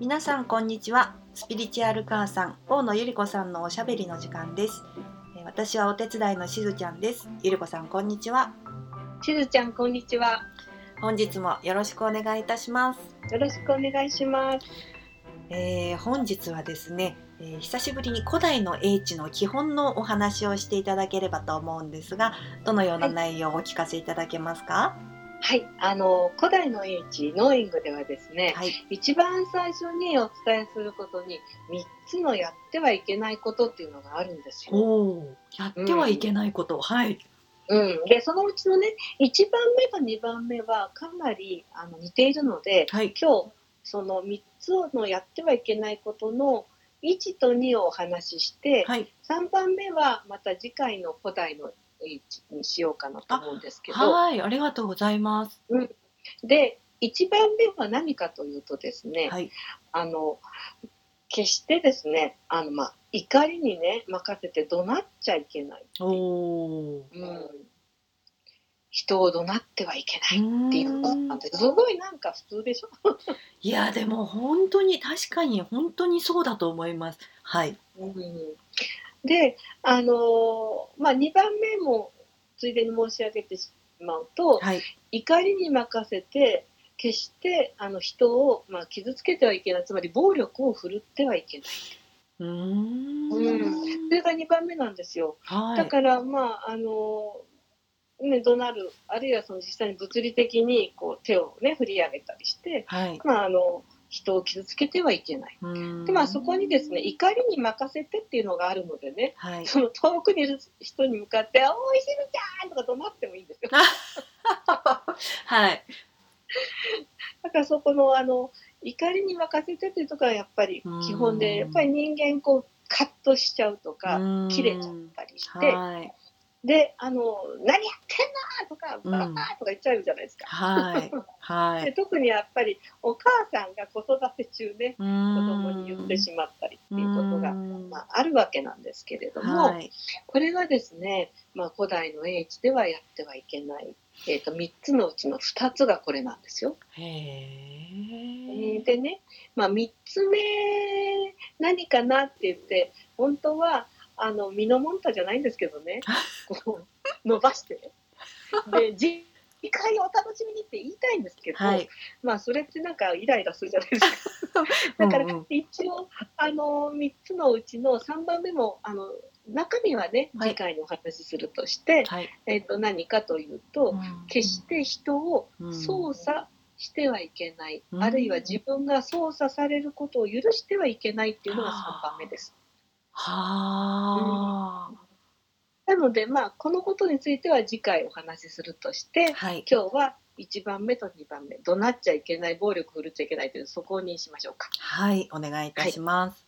皆さんこんにちは。スピリチュアル母さん大野ゆり子さんのおしゃべりの時間です。えー私はお手伝いのしずちゃんです。ゆり子さんこんにちは。しずちゃん、こんにちは。本日もよろしくお願いいたします、よろしくお願いします。えー本日はですね、えー久しぶりに古代の英知の基本のお話をしていただければと思うんですがどのような内容をお聞かせいただけますか？はい、あの古代の英知ノーイングではですね、はい。一番最初にお伝えすることに三つのやってはいけないことっていうのがあるんですよ。やってはいけないこと、はい。うん、でそのうちのね一番目と二番目はかなりあの似ているので、はい。今日その三つのやってはいけないことの1と2をお話しして、はい。3番目はまた次回の古代のにしようかなと思うんですけど。はいありがとうございます。で1番目は何かというとですね、はい。あの決してですねあの、まあ、怒りにね任せて怒鳴っちゃいけない、おおうん、人を怒鳴ってはいけないっていうことなんです。すごいなんか普通でしょ、いやでも本当に確かに本当にそうだと思います。はい。うん、であの、まあ、2番目もついでに申し上げてしまうと、はい。怒りに任せて決してあの人を、まあ、傷つけてはいけない。つまり暴力を振るってはいけない。うーん。うん。それが2番目なんですよ。はい。だから、まあ、あの、ね、怒鳴る、あるいはその実際に物理的にこう手をね、振り上げたりして、はい。まあ、あの、人を傷つけてはいけない。で、まあ、そこにですね、怒りに任せてっていうのがあるのでね、はい。その遠くにいる人に向かって、おい、しずちゃんとか怒鳴ってもいいんですよ。はい。だからそこの、あの、怒りに任せてっていうところはやっぱり基本で、やっぱり人間こう、カッとしちゃうとか、切れちゃったりして、はいで、あの、何やってんのとか、うん。バカとか言っちゃうじゃないですか。はい。はい。で特にやっぱりお母さんが子育て中ね、子子供に言ってしまったりっていうことが、まあ、あるわけなんですけれども、はい。これがですね、まあ、古代の英知ではやってはいけない、えー、と3つのうちの2つがこれなんですよ。へええーでね、まあ、3つ目何かなって言って本当はあの身のもんたじゃないんですけどね。こう伸ばして。で次回お楽しみにって言いたいんですけど、はい。まあそれってなんかイライラするじゃないですか。だからうんうん。一応あの3つのうちの3番目もあの中身はねはい。次回にお話しするとして、はい。えー、と何かというと、決して人を操作してはいけない、うんあるいは自分が操作されることを許してはいけないっていうのが3番目です。はなのでまあこのことについては次回お話しするとしてあはい。今日は1番目と2番目怒鳴っちゃいけない暴力振るっちゃいけないというそこにしましょうか。はいお願いいたします。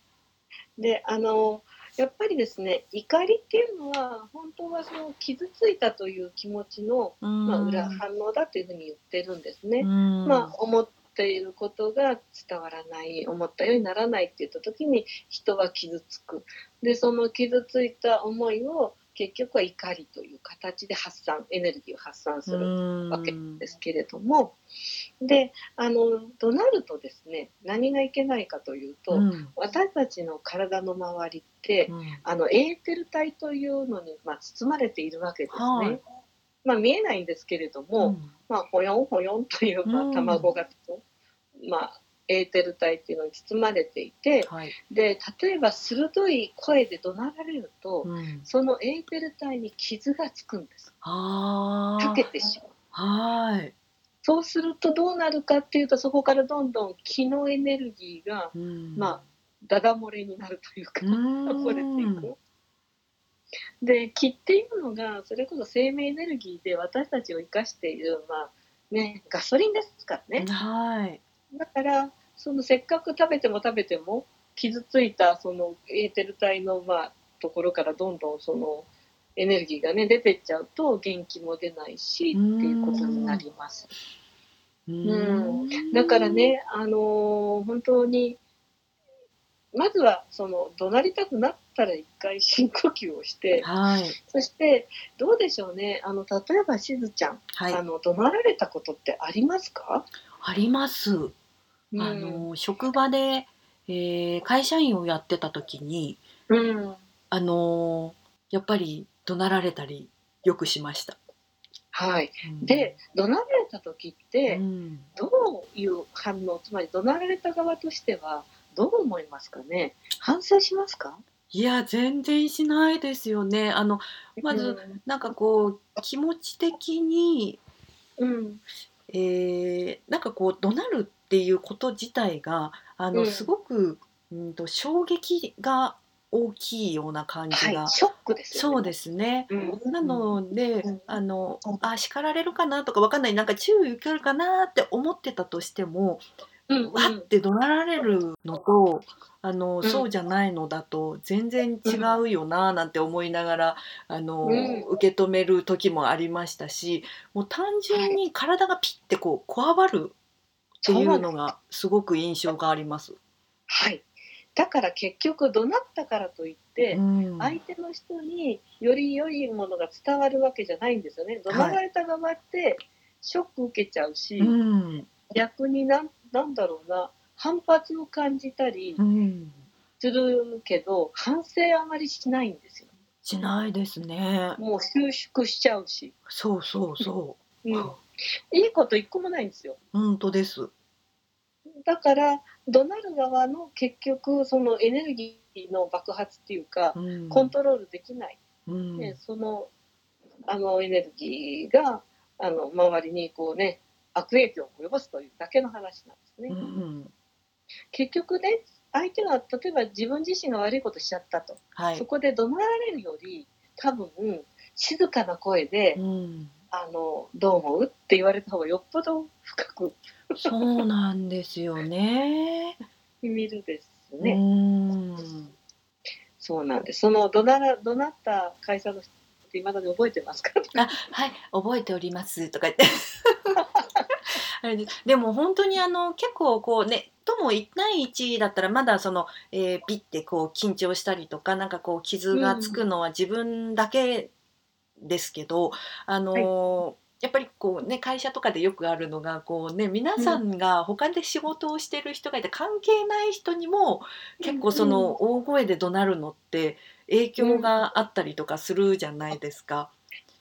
であのやっぱりですね怒りっていうのは本当はその傷ついたという気持ちの、まあ、裏反応だというふうに言ってるんですね。まあ、思っていることが伝わらない思ったようにならないって言った時に人は傷つく。でその傷ついた思いを結局は怒りという形で発散エネルギーを発散するわけですけれども。であの怒鳴るとですね何がいけないかというと、うん。私たちの体の周りってうん。あのエーテル体というのに、まあ、包まれているわけですね。はいまあ、見えないんですけれども、うん。まあ、ほよんほよんという、まうん。あ、卵が、まあ、エーテル体っていうのに包まれていてはい。で例えば鋭い声で怒鳴られると、うん。そのエーテル体に傷がつくんです。はあかけてしまう。はい。そうするとどうなるかっていうとそこからどんどん気のエネルギーが、まあ、ダダ漏れになるというか、うん。溢れていく。で気っていうのがそれこそ生命エネルギーで私たちを生かしている、まあね、ガソリンですからね。はいだからそのせっかく食べても食べても傷ついたそのエーテル体のまあところからどんどんそのエネルギーがね出てっちゃうと元気も出ないしっていうことになります。うんだからね、あのー本当にまずはその怒鳴りたくなったら一回深呼吸をしてはい。そしてどうでしょうね。あの例えばしずちゃん、はい。あの怒鳴られたことってありますか？あります。あの職場で、えー、会社員をやってた時に、うん、あのやっぱり怒鳴られたりよくしました。はい、うん、で怒鳴られた時って、どういう反応？つまり怒鳴られた側としてはどう思いますかね？反省しますか？いや全然しないですよね。あのまず、なんかこう気持ち的に、うん、えー、なんかこう怒鳴るっていうこと自体があの、うん、すごく、うんと衝撃が大きいような感じが、はい、ショックです、ね、そうですね、うん、なので、うん、あのあ叱られるかなとかわかんない。なんか注意受けるかなって思ってたとしても、うん、わって怒鳴られるのとあの、うん、そうじゃないのだと全然違うよななんて思いながらあの、受け止める時もありましたしもう単純に体がピッてこうこわばるっていうのがすごく印象があります。はい。だから結局怒鳴ったからといって、相手の人により良いものが伝わるわけじゃないんですよね。怒鳴られた側ってショック受けちゃうし、うん、逆になんなんだろうな反発を感じたりするけど、うん、反省あまりしないんですよ。しないですね。もう収縮しちゃうし。そうそうそう。うん、いいこと一個もないんですよ。本当です。だから怒鳴る側の結局そのエネルギーの爆発っていうか、うん、コントロールできない、うん、ね、そのあのエネルギーがあの周りにこうね悪影響を及ぼすというだけの話なんですね。うん、結局ね相手が例えば自分自身が悪いことしちゃったと、はい、そこで怒鳴られるより多分静かな声で、あのどう思うって言われた方がよっぽど深くそうなんですよね。見るですね。そうなんです。その怒鳴ら怒鳴った会社の人って今まで覚えてますか？あ、はい覚えておりますとか言って。あれででも本当にあの結構こうねとも1対1だったらまだその、えー、ピッてこう緊張したりとかなんかこう傷がつくのは自分だけですけど、あのーはいやっぱりこうね会社とかでよくあるのがこうね皆さんが他で仕事をしてる人がいて関係ない人にも結構その大声で怒鳴るのって影響があったりとかするじゃないですか。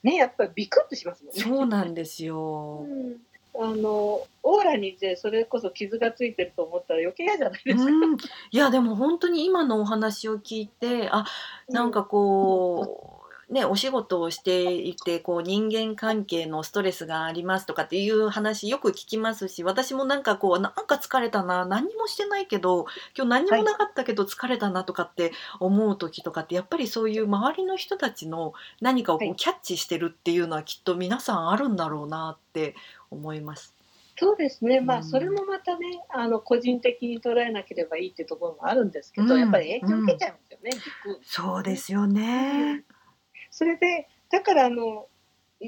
ねやっぱりビクッとしますもんね。そうなんですよ。うんあのオーラにでそれこそ傷がついてると思ったら余計嫌じゃないですか。うん、いやでも本当に今のお話を聞いてあなんかこう、ね、お仕事をしていてこう人間関係のストレスがありますとかっていう話よく聞きますし私もなんかこうなんか疲れたな何もしてないけど今日何もなかったけど疲れたなとかって思う時とかってやっぱりそういう周りの人たちの何かをこうキャッチしてるっていうのはきっと皆さんあるんだろうなって思います。そうですね、まあ、それもまたね、あの個人的に捉えなければいいっていうところもあるんですけど、うん、やっぱり影響受けちゃうんですよね、うん、そうですよね。それでだからあの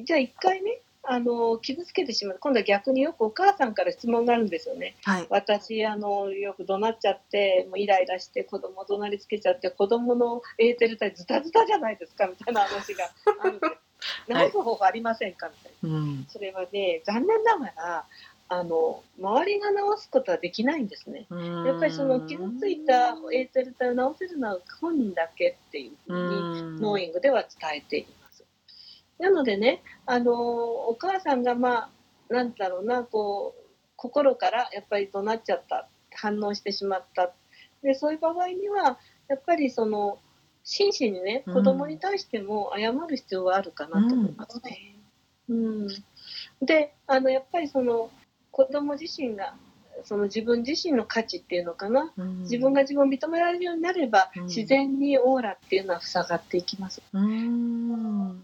じゃあ一回ねあの傷つけてしまう。今度は逆によくお母さんから質問があるんですよね。はい、私あのよく怒鳴っちゃってもうイライラして子供怒鳴りつけちゃって子供のエーテル体ズタズタじゃないですかみたいな話があるんで直す方法ありませんか？みたいな、うん、それはね残念ながらあの周りが治すことはできないんですね。やっぱりその傷ついたエーテル体を治せるのは本人だけっていうふうにノーイングでは伝えています。なのでねあのお母さんがまあなんだろうなこう心からやっぱり怒鳴っちゃった反応してしまったでそういう場合にはやっぱりその真摯にね子供に対しても謝る必要はあるかなと思いますね。うん、であのやっぱりその子供自身がその自分自身の価値っていうのかな、うん、自分が自分を認められるようになれば、うん、自然にオーラっていうのは塞がっていきます。うん、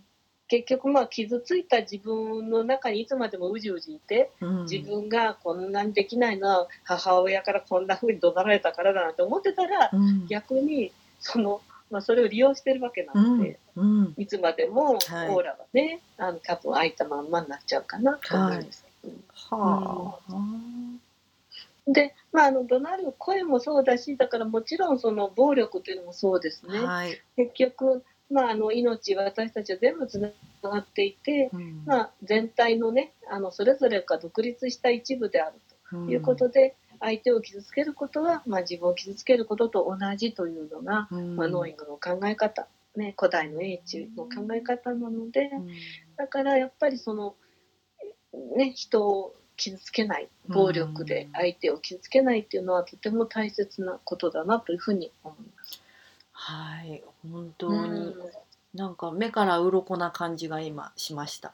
結局まあ傷ついた自分の中にいつまでもうじうじいて、自分がこんなにできないのは母親からこんな風に怒鳴られたからだなって思ってたら、逆にその、まあ、それを利用してるわけなので、いつまでもオーラはね、はい、あの多分開いたまんまになっちゃうかなと思います。で、まあ、あの怒鳴る声もそうだしだからもちろんその暴力というのもそうですね。はい、結局まあ、あの命私たちは全部つながっていて、うん、まあ、全体のねあのそれぞれが独立した一部であるということで、相手を傷つけることは、まあ、自分を傷つけることと同じというのが、うん、まあ、ノーイングの考え方、ね、古代の英知の考え方なので、うん、だからやっぱりその、ね、人を傷つけない暴力で相手を傷つけないっていうのはとても大切なことだなというふうに思います。はい本当に、なんか目から鱗な感じが今しました。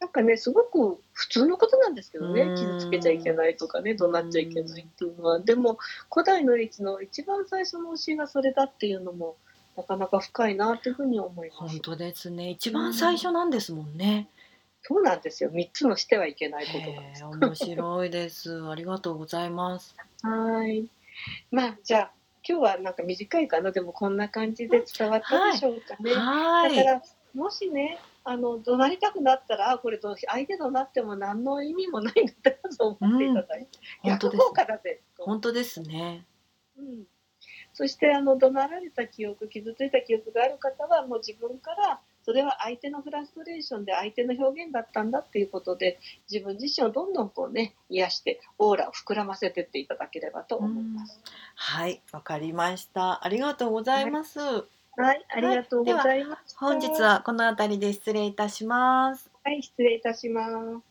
なんかねすごく普通のことなんですけどね傷つけちゃいけないとかね怒鳴っちゃいけないっていうのはでも古代の英知の一番最初の教えがそれだっていうのもなかなか深いなっていうふうに思います。本当ですね一番最初なんですもんね。そうなんですよ三つのしてはいけないことが。面白いです。ありがとうございます。はい。まあじゃあ今日はなんか短いかなでもこんな感じで伝わったでしょうかね。はい、だからもしねあの怒鳴りたくなったらこれどう相手怒鳴っても何の意味もないんだって思っていただいて、うん、逆効果だぜ本当ですね、うん、そしてあの怒鳴られた記憶傷ついた記憶がある方はもう自分からそれは相手のフラストレーションで相手の表現だったんだっていうことで自分自身をどんどんこうね癒してオーラを膨らませてっていただければと思います。はいわかりました。ありがとうございます。はいはい、ありがとうございます。本日はこの辺りで失礼いたします。はい、失礼いたします。